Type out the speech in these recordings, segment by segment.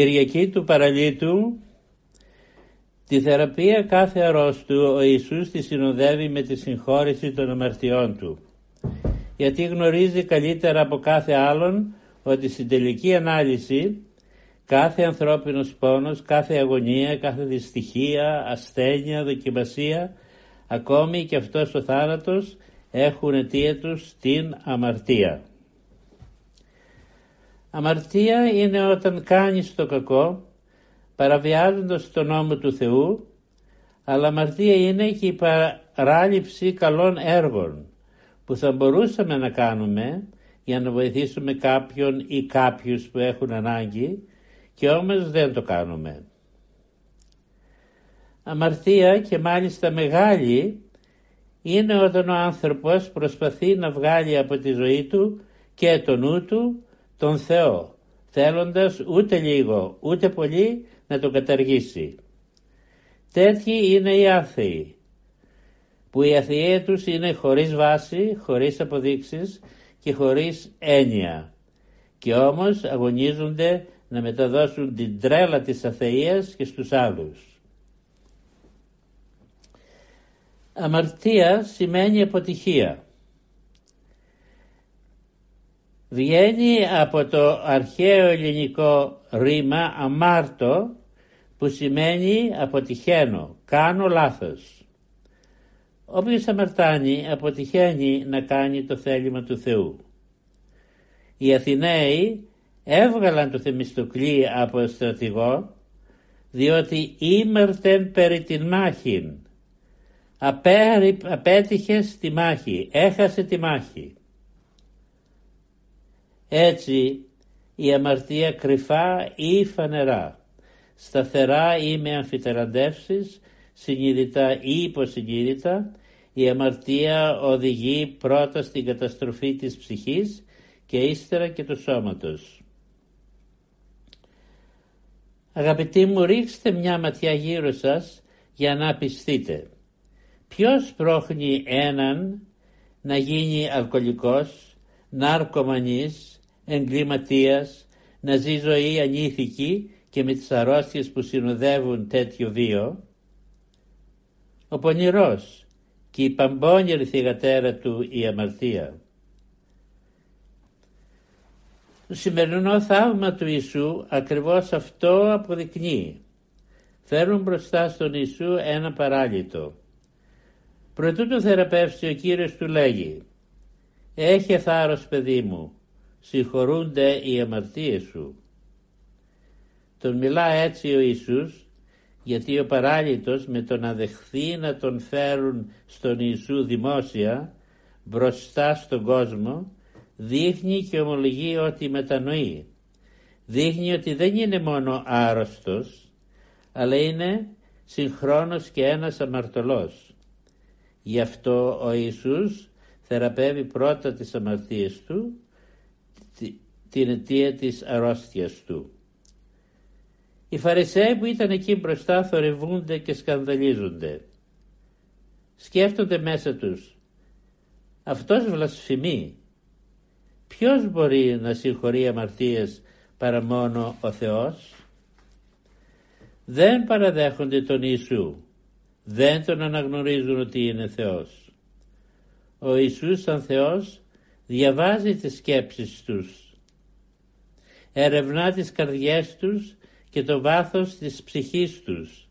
Κυριακή του Παραλίτου Τη θεραπεία κάθε αρρώστου ο Ιησούς τη συνοδεύει με τη συγχώρηση των αμαρτιών του. Γιατί γνωρίζει καλύτερα από κάθε άλλον ότι στην τελική ανάλυση κάθε ανθρώπινος πόνος, κάθε αγωνία, κάθε δυστυχία, ασθένεια, δοκιμασία, ακόμη και αυτός ο θάνατος έχουν αιτία τους την αμαρτία. Αμαρτία είναι όταν κάνεις το κακό παραβιάζοντας τον νόμο του Θεού αλλά αμαρτία είναι και η παράληψη καλών έργων που θα μπορούσαμε να κάνουμε για να βοηθήσουμε κάποιον ή κάποιους που έχουν ανάγκη και όμως δεν το κάνουμε. Αμαρτία και μάλιστα μεγάλη είναι όταν ο άνθρωπος προσπαθεί να βγάλει από τη ζωή του και το νου του τον Θεό, θέλοντας ούτε λίγο ούτε πολύ να τον καταργήσει. Τέτοιοι είναι οι άθεοι, που η αθεία τους είναι χωρίς βάση, χωρίς αποδείξεις και χωρίς έννοια και όμως αγωνίζονται να μεταδώσουν την τρέλα της αθείας και στους άλλους. Αμαρτία σημαίνει αποτυχία. Βγαίνει από το αρχαίο ελληνικό ρήμα αμάρτο που σημαίνει αποτυχαίνω, κάνω λάθος. Όποιος αμαρτάνει αποτυχαίνει να κάνει το θέλημα του Θεού. Οι Αθηναίοι έβγαλαν το Θεμιστοκλή από στρατηγό διότι ήμερτεν περί την μάχην. Απέτυχε στη μάχη, έχασε τη μάχη. Έτσι η αμαρτία κρυφά ή φανερά, σταθερά ή με αμφιτεραντεύσεις, συνειδητά ή υποσυνείδητα, η αμαρτία οδηγεί πρώτα στην καταστροφή της ψυχής και ύστερα και του σώματος. Αγαπητοί μου ρίξτε μια ματιά γύρω σας για να πιστείτε. Ποιος πρόχνει έναν να γίνει αλκοολικός, ναρκωμανής, εγκληματίας, να ζει ζωή ανήθικη και με τις αρρώστιες που συνοδεύουν τέτοιο βίο. Ο πονηρός και η παμπώνιερη θυγατέρα του η αμαρτία. Το σημερινό θαύμα του Ιησού ακριβώς αυτό αποδεικνύει. Φέρουν μπροστά στον Ιησού ένα παράλυτο. Προτού το θεραπεύσει ο Κύριος του λέγει «Έχει θάρρος παιδί μου, συγχωρούνται οι αμαρτίες σου. Τον μιλά έτσι ο Ιησούς γιατί ο παράλυτος με τον να δεχθεί να τον φέρουν στον Ιησού δημόσια μπροστά στον κόσμο δείχνει και ομολογεί ότι μετανοεί. Δείχνει ότι δεν είναι μόνο άρρωστος αλλά είναι συγχρόνως και ένας αμαρτωλός. Γι' αυτό ο Ιησούς θεραπεύει πρώτα τις αμαρτίες του την αιτία της αρρώστιας του. Οι Φαρισαίοι που ήταν εκεί μπροστά θορυβούνται και σκανδαλίζονται. Σκέφτονται μέσα τους. Αυτός βλασφημεί. Ποιος μπορεί να συγχωρεί αμαρτίες παρά μόνο ο Θεός; δεν παραδέχονται τον Ιησού, δεν τον αναγνωρίζουν ότι είναι Θεός. Ο Ιησούς σαν Θεός διαβάζει τις σκέψεις τους, ερευνά τις καρδιές τους και το βάθος της ψυχής τους.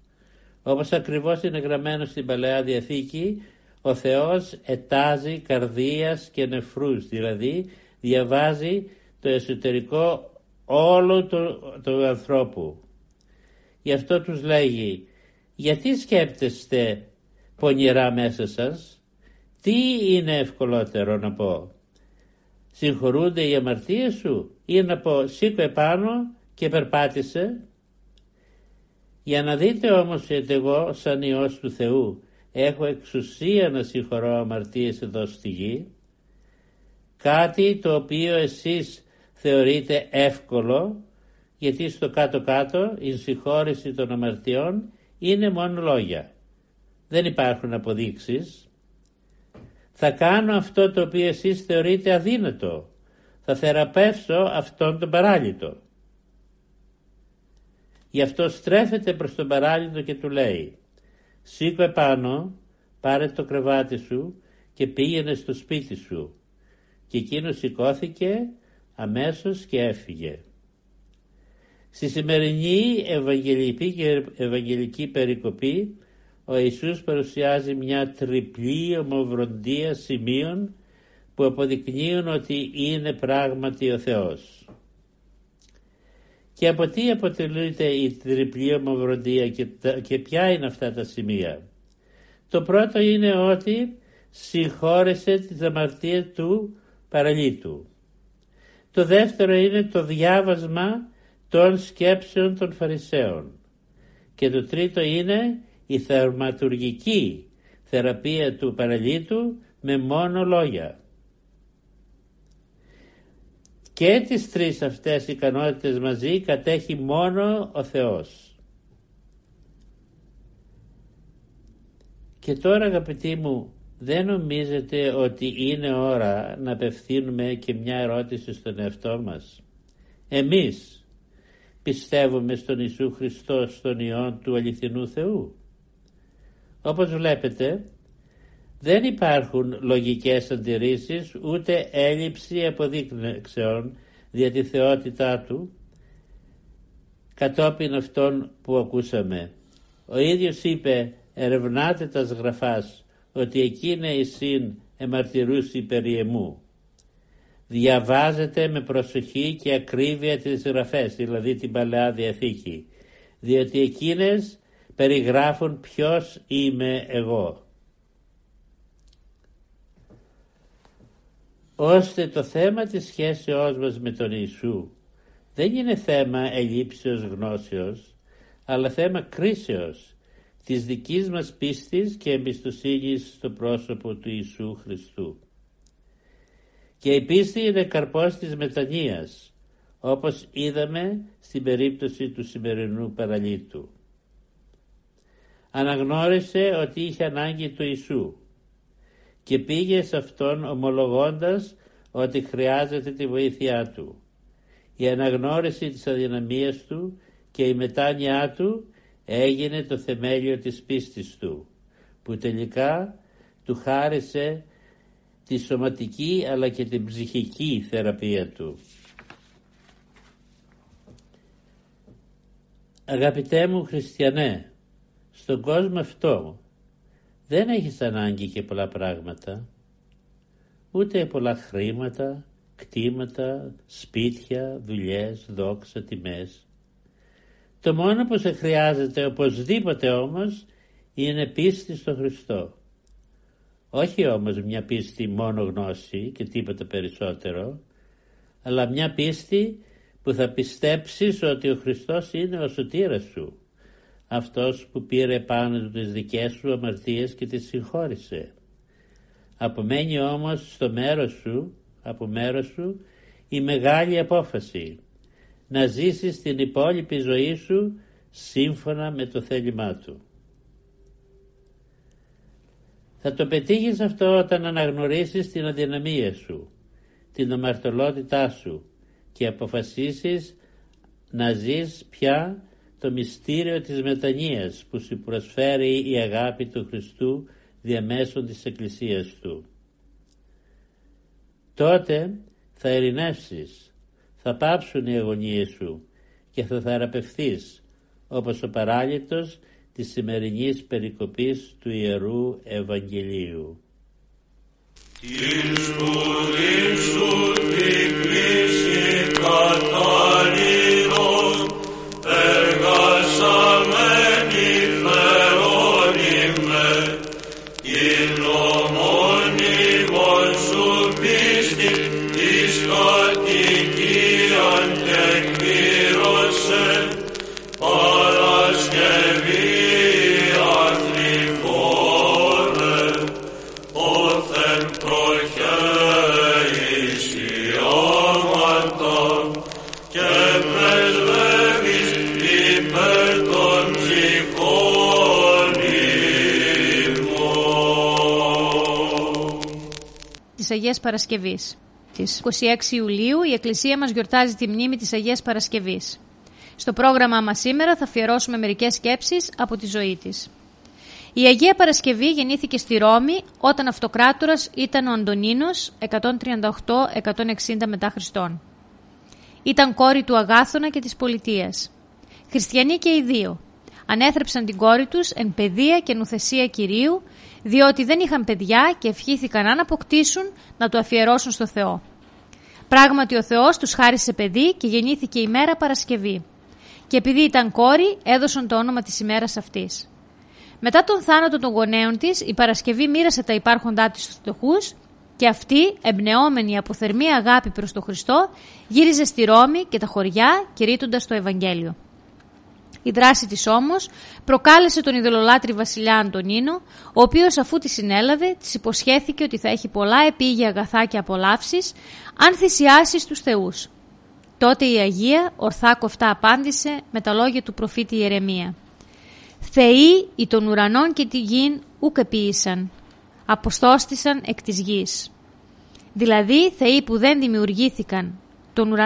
Όπως ακριβώς είναι γραμμένο στην Παλαιά Διαθήκη, ο Θεός ετάζει καρδίας και νεφρούς, δηλαδή διαβάζει το εσωτερικό όλο του ανθρώπου. Γι' αυτό τους λέγει, γιατί σκέπτεστε πονηρά μέσα σας, τι είναι ευκολότερο να πω, συγχωρούνται οι αμαρτίες σου ή να πω σήκω επάνω και περπάτησε. Για να δείτε όμως ότι εγώ σαν Υιός του Θεού έχω εξουσία να συγχωρώ αμαρτίες εδώ στη γη, κάτι το οποίο εσείς θεωρείτε εύκολο, γιατί στο κάτω-κάτω η συγχώρεση των αμαρτιών είναι μόνο λόγια. Δεν υπάρχουν αποδείξεις. Θα κάνω αυτό το οποίο εσείς θεωρείτε αδύνατο. Θα θεραπεύσω αυτόν τον παράλυτο. Γι' αυτό στρέφεται προς τον παράλυτο και του λέει «Σήκω επάνω, πάρε το κρεβάτι σου και πήγαινε στο σπίτι σου». Και εκείνος σηκώθηκε αμέσως και έφυγε. Στη σημερινή Ευαγγελική, Ευαγγελική περικοπή ο Ιησούς παρουσιάζει μια τριπλή ομοβροντία σημείων που αποδεικνύουν ότι είναι πράγματι ο Θεός. Και από τι αποτελείται η τριπλή ομοβροντία και, και ποια είναι αυτά τα σημεία; Το πρώτο είναι ότι συγχώρεσε τις αμαρτίες του παραλίτου. Το δεύτερο είναι το διάβασμα των σκέψεων των Φαρισαίων. Και το τρίτο είναι η θερματουργική θεραπεία του παραλίτου με μόνο λόγια. Και τις τρεις αυτές ικανότητες μαζί κατέχει μόνο ο Θεός. Και τώρα αγαπητοί μου δεν νομίζετε ότι είναι ώρα να απευθύνουμε και μια ερώτηση στον εαυτό μας. Εμείς πιστεύουμε στον Ιησού Χριστό, στον Υιόν του αληθινού Θεού. Όπως βλέπετε δεν υπάρχουν λογικές αντιρρήσεις ούτε έλλειψη αποδείξεων δια τη θεότητά Του κατόπιν αυτών που ακούσαμε. Ο ίδιος είπε ερευνάτε τας σγραφάς ότι εκείνε η συν εμαρτυρούσι περί εμού. Διαβάζετε με προσοχή και ακρίβεια τις γραφές, δηλαδή την Παλαιά Διαθήκη, διότι εκείνες περιγράφουν ποιος είμαι εγώ. Ώστε το θέμα της σχέσεώς μας με τον Ιησού δεν είναι θέμα ελλείψεως γνώσεως, αλλά θέμα κρίσεως της δικής μας πίστης και εμπιστοσύνης στο πρόσωπο του Ιησού Χριστού. Και η πίστη είναι καρπός της μετανοίας, όπως είδαμε στην περίπτωση του σημερινού παραλίτου. Αναγνώρισε ότι είχε ανάγκη του Ιησού και πήγε σε Αυτόν ομολογώντας ότι χρειάζεται τη βοήθειά Του. Η αναγνώριση της αδυναμίας Του και η μετάνοιά Του έγινε το θεμέλιο της πίστης του που τελικά του χάρισε τη σωματική αλλά και την ψυχική θεραπεία του. Αγαπητέ μου χριστιανέ, στον κόσμο αυτό δεν έχεις ανάγκη και πολλά πράγματα, ούτε πολλά χρήματα, κτήματα, σπίτια, δουλειές, δόξα, τιμές. Το μόνο που σε χρειάζεται οπωσδήποτε όμως είναι πίστη στο Χριστό. Όχι όμως μια πίστη μόνο γνώση και τίποτα περισσότερο, αλλά μια πίστη που θα πιστέψεις ότι ο Χριστός είναι ο σωτήρας σου, αυτός που πήρε πάνω του τις δικές σου αμαρτίες και τις συγχώρησε. Απομένει όμως στο μέρος σου, από μέρος σου, η μεγάλη απόφαση να ζήσεις την υπόλοιπη ζωή σου σύμφωνα με το θέλημά Του. Θα το πετύχεις αυτό όταν αναγνωρίσεις την αδυναμία σου, την αμαρτωλότητά σου και αποφασίσεις να ζεις πια το μυστήριο της μετανοίας που σου προσφέρει η αγάπη του Χριστού διαμέσων της Εκκλησίας Του. Τότε θα ειρηνεύσεις, θα πάψουν οι αγωνίες σου και θα θεραπευθείς όπως ο παράλυτος της σημερινής περικοπής του Ιερού Ευαγγελίου. Την σπουδή σου την Αγίας Παρασκευής. Της 26 Ιουλίου η Εκκλησία μας γιορτάζει τη μνήμη της Αγίας Παρασκευής. Στο πρόγραμμά μας σήμερα θα αφιερώσουμε μερικές σκέψεις από τη ζωή της. Η Αγία Παρασκευή γεννήθηκε στη Ρώμη όταν αυτοκράτορας ήταν ο Αντωνίνος 138-160 μετά Χριστόν. Ήταν κόρη του Αγάθωνα και της Πολιτείας. Χριστιανοί και οι δύο. Ανέθρεψαν την κόρη τους εν παιδεία και νουθεσία Κυρίου διότι δεν είχαν παιδιά και ευχήθηκαν αν αποκτήσουν να το αφιερώσουν στο Θεό. Πράγματι ο Θεός τους χάρισε παιδί και γεννήθηκε η μέρα Παρασκευή. Και επειδή ήταν κόρη έδωσαν το όνομα της ημέρας αυτής. Μετά τον θάνατο των γονέων της η Παρασκευή μοίρασε τα υπάρχοντά της στους φτωχούς και αυτή, εμπνεόμενη από θερμή αγάπη προς τον Χριστό, γύριζε στη Ρώμη και τα χωριά κηρύττοντας το Ευαγγέλιο. Η δράση της όμως προκάλεσε τον ειδωλολάτρη βασιλιά Αντωνίνο, ο οποίος αφού τη συνέλαβε, της υποσχέθηκε ότι θα έχει πολλά επίγεια αγαθά και απολαύσεις, αν θυσιάσει στους θεούς. Τότε η Αγία ορθά κοφτά απάντησε με τα λόγια του προφήτη Ιερεμία. «Θεοί οι των ουρανών και τη γην ούκ επίησαν, αποστόστησαν εκ της γης». Δηλαδή θεοί που δεν δημιουργήθηκαν,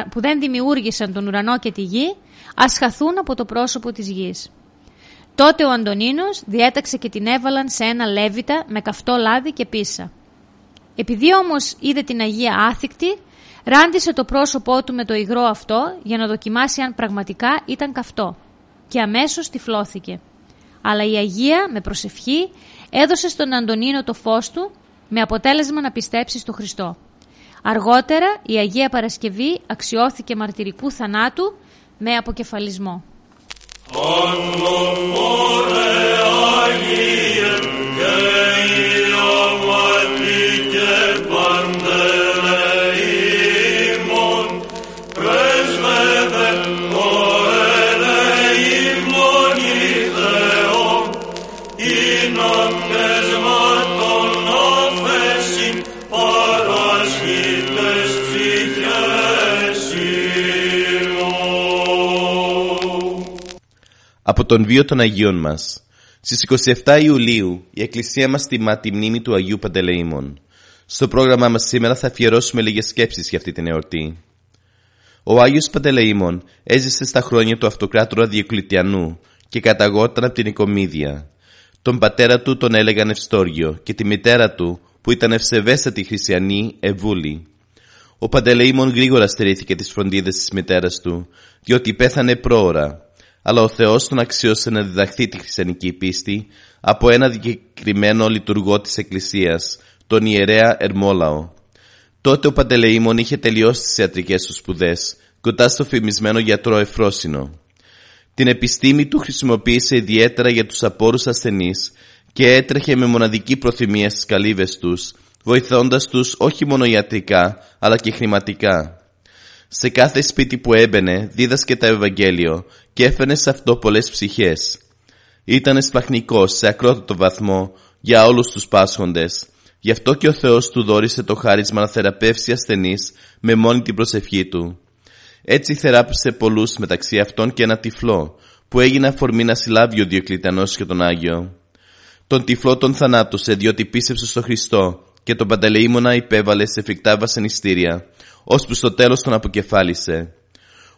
που δεν δημιούργησαν τον ουρανό και τη γη, ας χαθούν από το πρόσωπο της γης. Τότε ο Αντωνίνος διέταξε και την έβαλαν σε ένα λέβητα με καυτό λάδι και πίσα. Επειδή όμως είδε την Αγία άθικτη, ράντισε το πρόσωπό του με το υγρό αυτό για να δοκιμάσει αν πραγματικά ήταν καυτό και αμέσως τυφλώθηκε. Αλλά η Αγία με προσευχή έδωσε στον Αντωνίνο το φως του με αποτέλεσμα να πιστέψει στο Χριστό. Αργότερα η Αγία Παρασκευή αξιώθηκε μαρτυρικού θανάτου με αποκεφαλισμό. Από τον βίο των Αγίων μας. Στις 27 Ιουλίου η Εκκλησία μας τιμά τη μνήμη του Αγίου Παντελεήμων. Στο πρόγραμμά μας σήμερα θα αφιερώσουμε λίγες σκέψεις για αυτή την εορτή. Ο Άγιος Παντελεήμων έζησε στα χρόνια του αυτοκράτορα Διοκλητιανού και καταγόταν από την Οικομίδια. Τον πατέρα του τον έλεγαν Ευστόργιο και τη μητέρα του που ήταν ευσεβέστατη χριστιανή Ευούλη. Ο Παντελεήμων γρήγορα στερήθηκε τις φροντίδες της μητέρας του διότι πέθανε πρόωρα αλλά ο Θεός τον αξίωσε να διδαχθεί τη χριστιανική πίστη από ένα δικαιωμένο λειτουργό της Εκκλησίας, τον ιερέα Ερμόλαο. Τότε ο Παντελεήμων είχε τελειώσει τις ιατρικές του σπουδές, κοντά στο φημισμένο γιατρό Εφρόσινο. Την επιστήμη του χρησιμοποίησε ιδιαίτερα για τους απόρους ασθενείς και έτρεχε με μοναδική προθυμία στις καλύβες τους, βοηθώντας τους όχι μόνο ιατρικά, αλλά και χρηματικά. Σε κάθε σπίτι που έμπαινε δίδασκε τα Ευαγγέλιο και έφερε σε αυτό πολλές ψυχές. Ήταν σπαχνικός σε ακρότατο βαθμό για όλους τους πάσχοντες. Γι' αυτό και ο Θεός του δόρισε το χάρισμα να θεραπεύσει ασθενείς με μόνη την προσευχή του. Έτσι θεράπευσε πολλούς μεταξύ αυτών και ένα τυφλό που έγινε αφορμή να συλλάβει ο Διοκλητανός και τον Άγιο. Τον τυφλό τον θανάτωσε διότι πίστεψε στο Χριστό και τον Παντελεήμονα υπέβαλε σε φρικτά βασανιστήρια ώσπου στο τέλος τον αποκεφάλισε.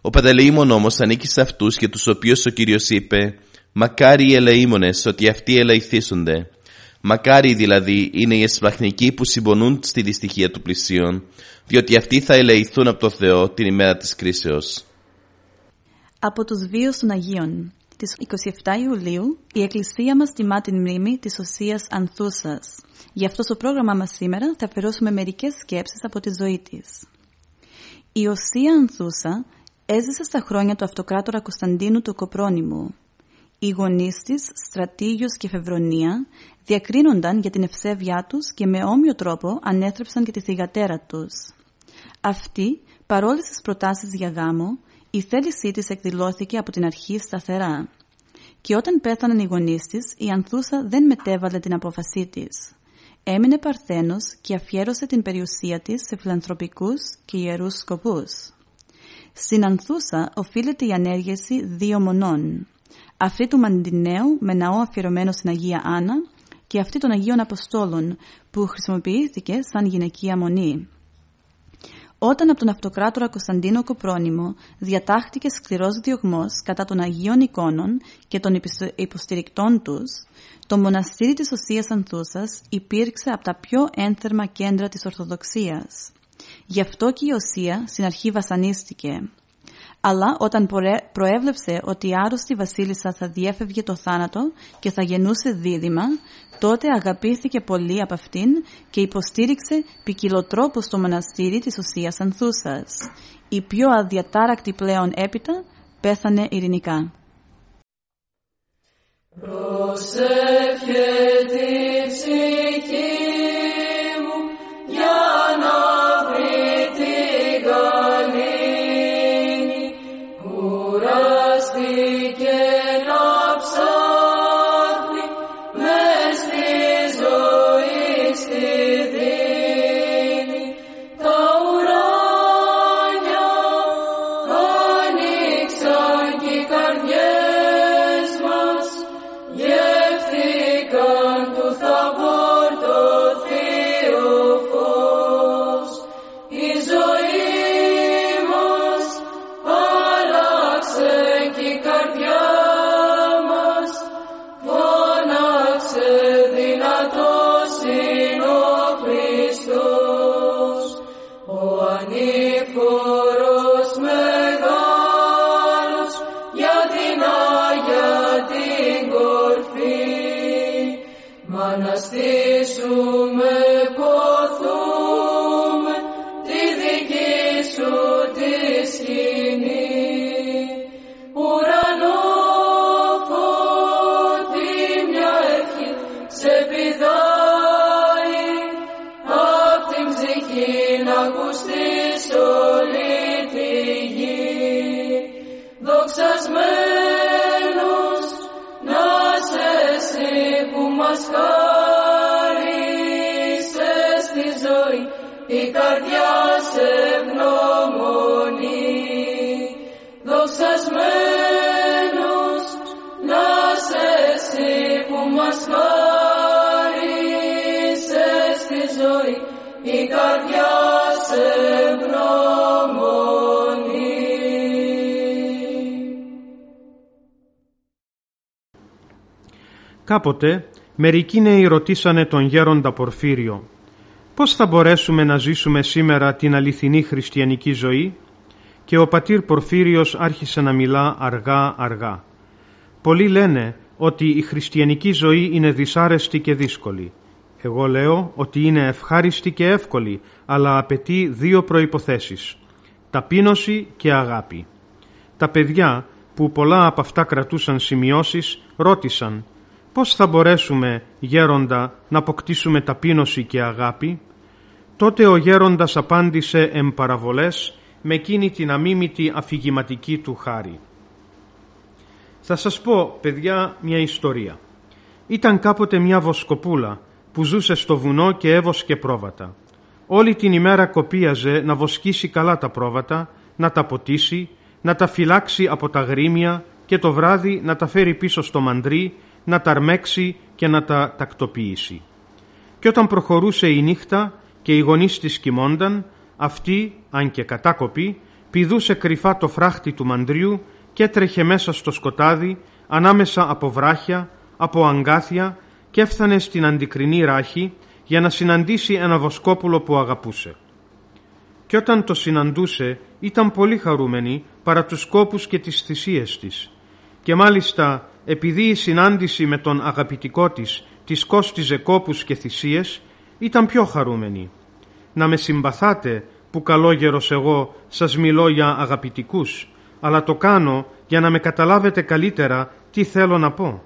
Ο Παντελεήμων όμως ανήκει σε αυτούς για τους οποίους ο Κύριος είπε «Μακάρι οι ελεήμονες ότι αυτοί ελεηθήσονται». Μακάρι δηλαδή είναι οι εσπαχνικοί που συμπονούν στη δυστυχία του πλησίον, διότι αυτοί θα ελεηθούν από το Θεό την ημέρα της κρίσεως. Από τους βίους των Αγίων Τις 27 Ιουλίου η Εκκλησία μας τιμά την μνήμη της Οσίας Ανθούσας. Γι' αυτό στο πρόγραμμά μας σήμερα θα αφαιρώσουμε μερικές σκέψεις από τη ζωή της. Η Οσία Ανθούσα έζησε στα χρόνια του αυτοκράτορα Κωνσταντίνου του Κοπρόνιμου. Οι γονείς της, Στρατήγιος και Φευρονία, διακρίνονταν για την ευσέβειά τους και με όμοιο τρόπο ανέθρεψαν και τη θυγατέρα τους. Αυτή, παρόλες τις προτάσεις για γάμο, η θέλησή της εκδηλώθηκε από την αρχή σταθερά. Και όταν πέθαναν οι γονείς της, η Ανθούσα δεν μετέβαλε την απόφασή της. Έμεινε παρθένος και αφιέρωσε την περιουσία της σε φιλανθρωπικούς και ιερούς σκοπούς. Στην Ανθούσα οφείλεται η ανέργεση δύο μονών. Αυτή του Μαντινέου με ναό αφιερωμένο στην Αγία Άννα και αυτή των Αγίων Αποστόλων που χρησιμοποιήθηκε σαν γυναικεία μονή. Όταν από τον αυτοκράτορα Κωνσταντίνο Κοπρόνιμο διατάχτηκε σκληρός διωγμός κατά των Αγίων εικόνων και των υποστηρικτών τους, το μοναστήρι της Οσίας Ανθούσας υπήρξε από τα πιο ένθερμα κέντρα της Ορθοδοξίας. Γι' αυτό και η Οσία στην αρχή βασανίστηκε αλλά όταν προέβλεψε ότι η άρρωστη βασίλισσα θα διέφευγε το θάνατο και θα γεννούσε δίδυμα, τότε αγαπήθηκε πολύ από αυτήν και υποστήριξε ποικιλοτρόπου στο μοναστήρι της Οσίας Ανθούσας. Η πιο αδιατάρακτη πλέον έπειτα πέθανε ειρηνικά. Κάποτε μερικοί νέοι ρωτήσανε τον γέροντα Πορφύριο «Πώς θα μπορέσουμε να ζήσουμε σήμερα την αληθινή χριστιανική ζωή» και ο πατήρ Πορφύριος άρχισε να μιλά αργά αργά. Πολλοί λένε ότι η χριστιανική ζωή είναι δυσάρεστη και δύσκολη. Εγώ λέω ότι είναι ευχάριστη και εύκολη, αλλά απαιτεί δύο προϋποθέσεις. Ταπείνωση και αγάπη. Τα παιδιά που πολλά από αυτά κρατούσαν σημειώσεις ρώτησαν Πώς θα μπορέσουμε, γέροντα, να αποκτήσουμε ταπείνωση και αγάπη; Τότε ο γέροντας απάντησε εμπαραβολές με εκείνη την αμίμητη αφηγηματική του χάρη. Θα σας πω, παιδιά, μια ιστορία. Ήταν κάποτε μια βοσκοπούλα που ζούσε στο βουνό και έβοσκε πρόβατα. Όλη την ημέρα κοπίαζε να βοσκήσει καλά τα πρόβατα, να τα ποτίσει, να τα φυλάξει από τα γρήμια και το βράδυ να τα φέρει πίσω στο μαντρί να τα αρμέξει και να τα τακτοποιήσει. Και όταν προχωρούσε η νύχτα και οι γονείς της κοιμόνταν, αυτή, αν και κατάκοπη, πηδούσε κρυφά το φράχτη του μαντριού και έτρεχε μέσα στο σκοτάδι, ανάμεσα από βράχια, από αγκάθια και έφτανε στην αντικρινή ράχη για να συναντήσει ένα βοσκόπουλο που αγαπούσε. Και όταν το συναντούσε ήταν πολύ χαρούμενη παρά τους σκόπους και τις θυσίες της. Και μάλιστα επειδή η συνάντηση με τον αγαπητικό της της κόστιζε κόπους και θυσίες, ήταν πιο χαρούμενη. Να με συμπαθάτε που καλόγερος εγώ σας μιλώ για αγαπητικούς, αλλά το κάνω για να με καταλάβετε καλύτερα τι θέλω να πω.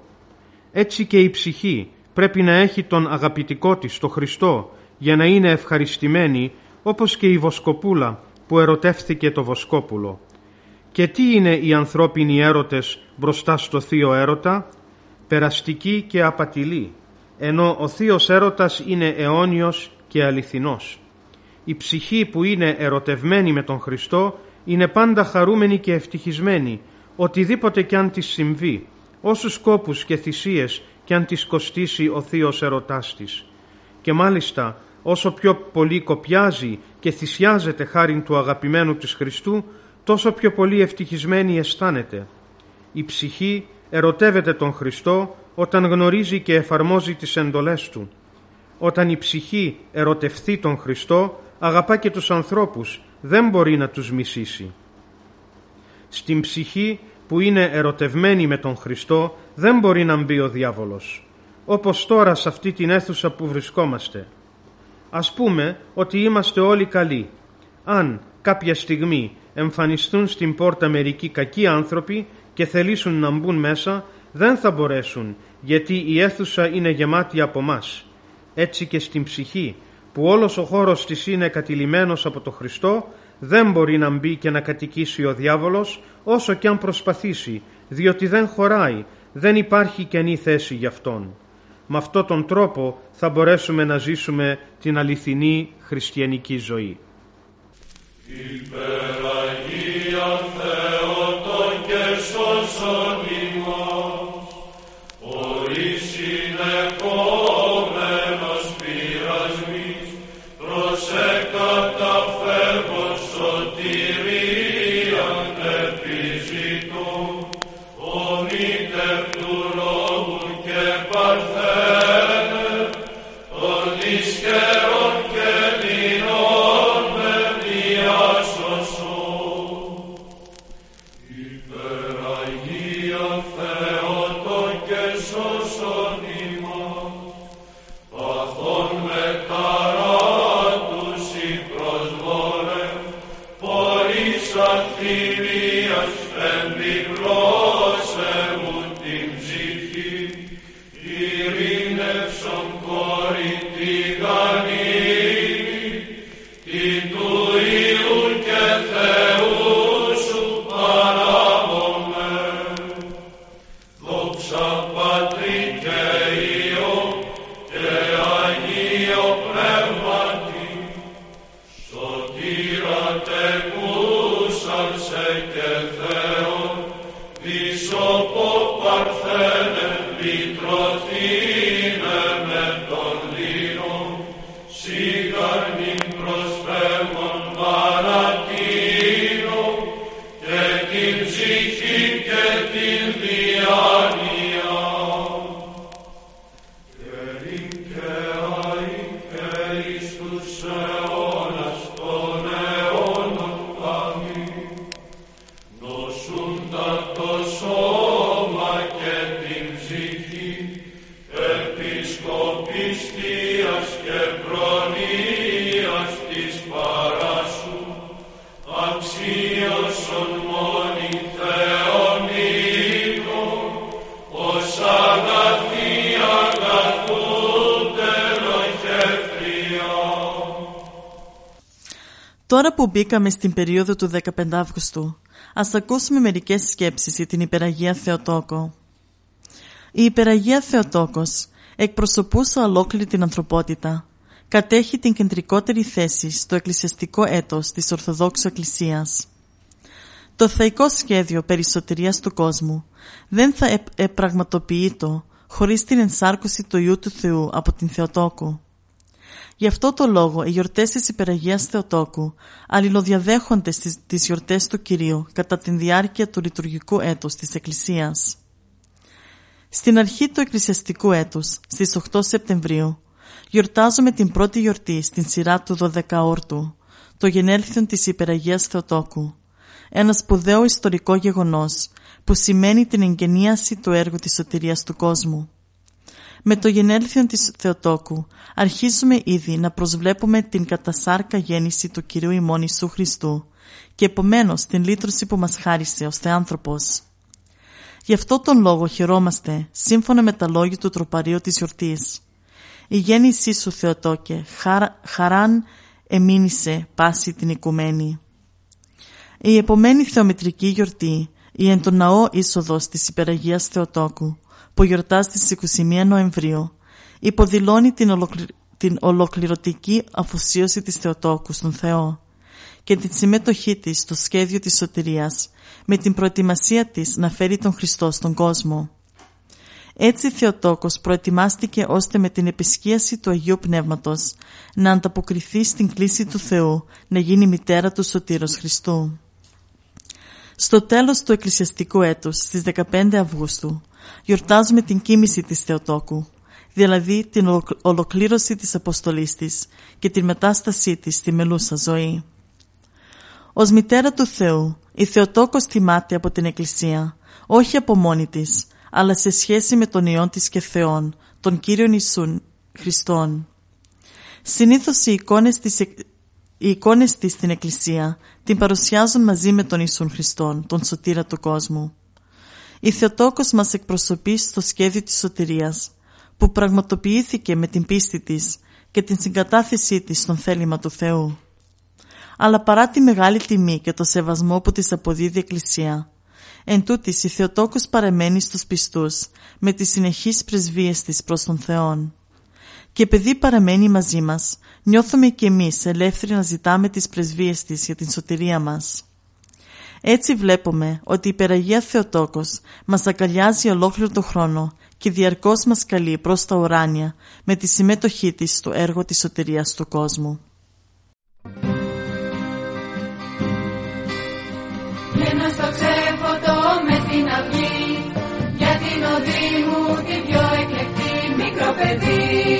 Έτσι και η ψυχή πρέπει να έχει τον αγαπητικό της, το Χριστό, για να είναι ευχαριστημένη, όπως και η Βοσκοπούλα που ερωτεύθηκε το Βοσκόπουλο. Και τι είναι οι ανθρώπινοι έρωτες μπροστά στο θείο έρωτα, περαστική και απατηλή, ενώ ο θείος έρωτας είναι αιώνιος και αληθινός. Η ψυχή που είναι ερωτευμένη με τον Χριστό είναι πάντα χαρούμενη και ευτυχισμένη, οτιδήποτε κι αν της συμβεί, όσους σκόπους και θυσίες κι αν της κοστίσει ο θείος ερωτάς της. Και μάλιστα όσο πιο πολύ κοπιάζει και θυσιάζεται χάριν του αγαπημένου της Χριστού, τόσο πιο πολύ ευτυχισμένη αισθάνεται. Η ψυχή ερωτεύεται τον Χριστό όταν γνωρίζει και εφαρμόζει τις εντολές Του. Όταν η ψυχή ερωτευθεί τον Χριστό, αγαπά και τους ανθρώπους, δεν μπορεί να τους μισήσει. Στην ψυχή που είναι ερωτευμένη με τον Χριστό, δεν μπορεί να μπει ο διάβολος. Όπως τώρα σε αυτή την αίθουσα που βρισκόμαστε. Ας πούμε ότι είμαστε όλοι καλοί. Αν κάποια στιγμή εμφανιστούν στην πόρτα μερικοί κακοί άνθρωποι και θελήσουν να μπουν μέσα, δεν θα μπορέσουν γιατί η αίθουσα είναι γεμάτη από μας. Έτσι και στην ψυχή που όλος ο χώρος της είναι κατηλημένος από το Χριστό δεν μπορεί να μπει και να κατοικήσει ο διάβολος όσο και αν προσπαθήσει διότι δεν χωράει, δεν υπάρχει καινή θέση για αυτόν. Με αυτόν τον τρόπο θα μπορέσουμε να ζήσουμε την αληθινή χριστιανική ζωή. Υπεραγία Θεότο Τώρα μπήκαμε στην περίοδο του 15 Αύγουστου, ας ακούσουμε μερικές σκέψεις για την Υπεραγία Θεοτόκο. Η Υπεραγία Θεοτόκος εκπροσωπούσε ολόκληρη την ανθρωπότητα. Κατέχει την κεντρικότερη θέση στο εκκλησιαστικό έτος της Ορθοδόξου Εκκλησίας. Το θεϊκό σχέδιο περισωτηρίας του κόσμου δεν θα επραγματοποιεί το χωρίς την ενσάρκωση του Ιού του Θεού από την Θεοτόκο. Γι' αυτό το λόγο οι γιορτές της Υπεραγίας Θεοτόκου αλληλοδιαδέχονται στις, τις γιορτές του Κυρίου κατά την διάρκεια του λειτουργικού έτους της Εκκλησίας. Στην αρχή του εκκλησιαστικού έτους, στις 8 Σεπτεμβρίου, γιορτάζουμε την πρώτη γιορτή στην σειρά του 12 όρτου, το γενέλθιον της Υπεραγίας Θεοτόκου, ένα σπουδαίο ιστορικό γεγονός που σημαίνει την εγγενίαση του έργου της σωτηρίας του κόσμου. Με το γενέλθιον της Θεοτόκου αρχίζουμε ήδη να προσβλέπουμε την κατασάρκα γέννηση του Κυρίου ημών Ιησού Χριστού και επομένως την λύτρωση που μας χάρισε ως Θεάνθρωπος. Γι' αυτό τον λόγο χαιρόμαστε σύμφωνα με τα λόγια του τροπαρίου της γιορτής. Η γέννησή σου Θεοτόκε χαράν εμήνυσε πάση την οικουμένη. Η επομένη θεομητρική γιορτή, η εν το ναό είσοδος της Υπεραγίας Θεοτόκου, που γιορτάζει στις 21 Νοεμβρίου, υποδηλώνει την, την ολοκληρωτική αφοσίωση της Θεοτόκου στον Θεό και την συμμετοχή της στο σχέδιο της σωτηρίας με την προετοιμασία της να φέρει τον Χριστό στον κόσμο. Έτσι Θεοτόκος προετοιμάστηκε ώστε με την επισκίαση του Αγίου Πνεύματος να ανταποκριθεί στην κλίση του Θεού να γίνει μητέρα του Σωτήρος Χριστού. Στο τέλος του εκκλησιαστικού έτους, στις 15 Αυγούστου, γιορτάζουμε την κοίμηση της Θεοτόκου, δηλαδή την ολοκλήρωση της αποστολής της και την μετάστασή της στη μελούσα ζωή. Ως μητέρα του Θεού, η Θεοτόκος θυμάται από την Εκκλησία, όχι από μόνη της, αλλά σε σχέση με τον Υιόν της και Θεόν, τον Κύριον Ιησούν Χριστόν. Συνήθως οι εικόνες της, οι εικόνες της στην Εκκλησία την παρουσιάζουν μαζί με τον Ιησούν Χριστόν, τον σωτήρα του κόσμου. Η Θεοτόκος μας εκπροσωπείς στο σχέδιο της σωτηρίας, που πραγματοποιήθηκε με την πίστη της και την συγκατάθεσή της στον θέλημα του Θεού. Αλλά παρά τη μεγάλη τιμή και το σεβασμό που της αποδίδει η Εκκλησία, εν τούτης η Θεοτόκος παρεμένει στους πιστούς με τις συνεχείς πρεσβείες της προς τον Θεόν. Και επειδή παραμένει μαζί μας, νιώθουμε και εμείς ελεύθεροι να ζητάμε τις πρεσβείες της για την σωτηρία μας. Έτσι βλέπουμε ότι η Υπεραγία Θεοτόκος μας αγκαλιάζει ολόκληρο το χρόνο και διαρκώς μας καλεί προς τα ουράνια με τη συμμετοχή της στο έργο της σωτηρίας του κόσμου. στο ξέφωτο με την αυγή για την οδή μου την πιο εκλεκτή μικρό παιδί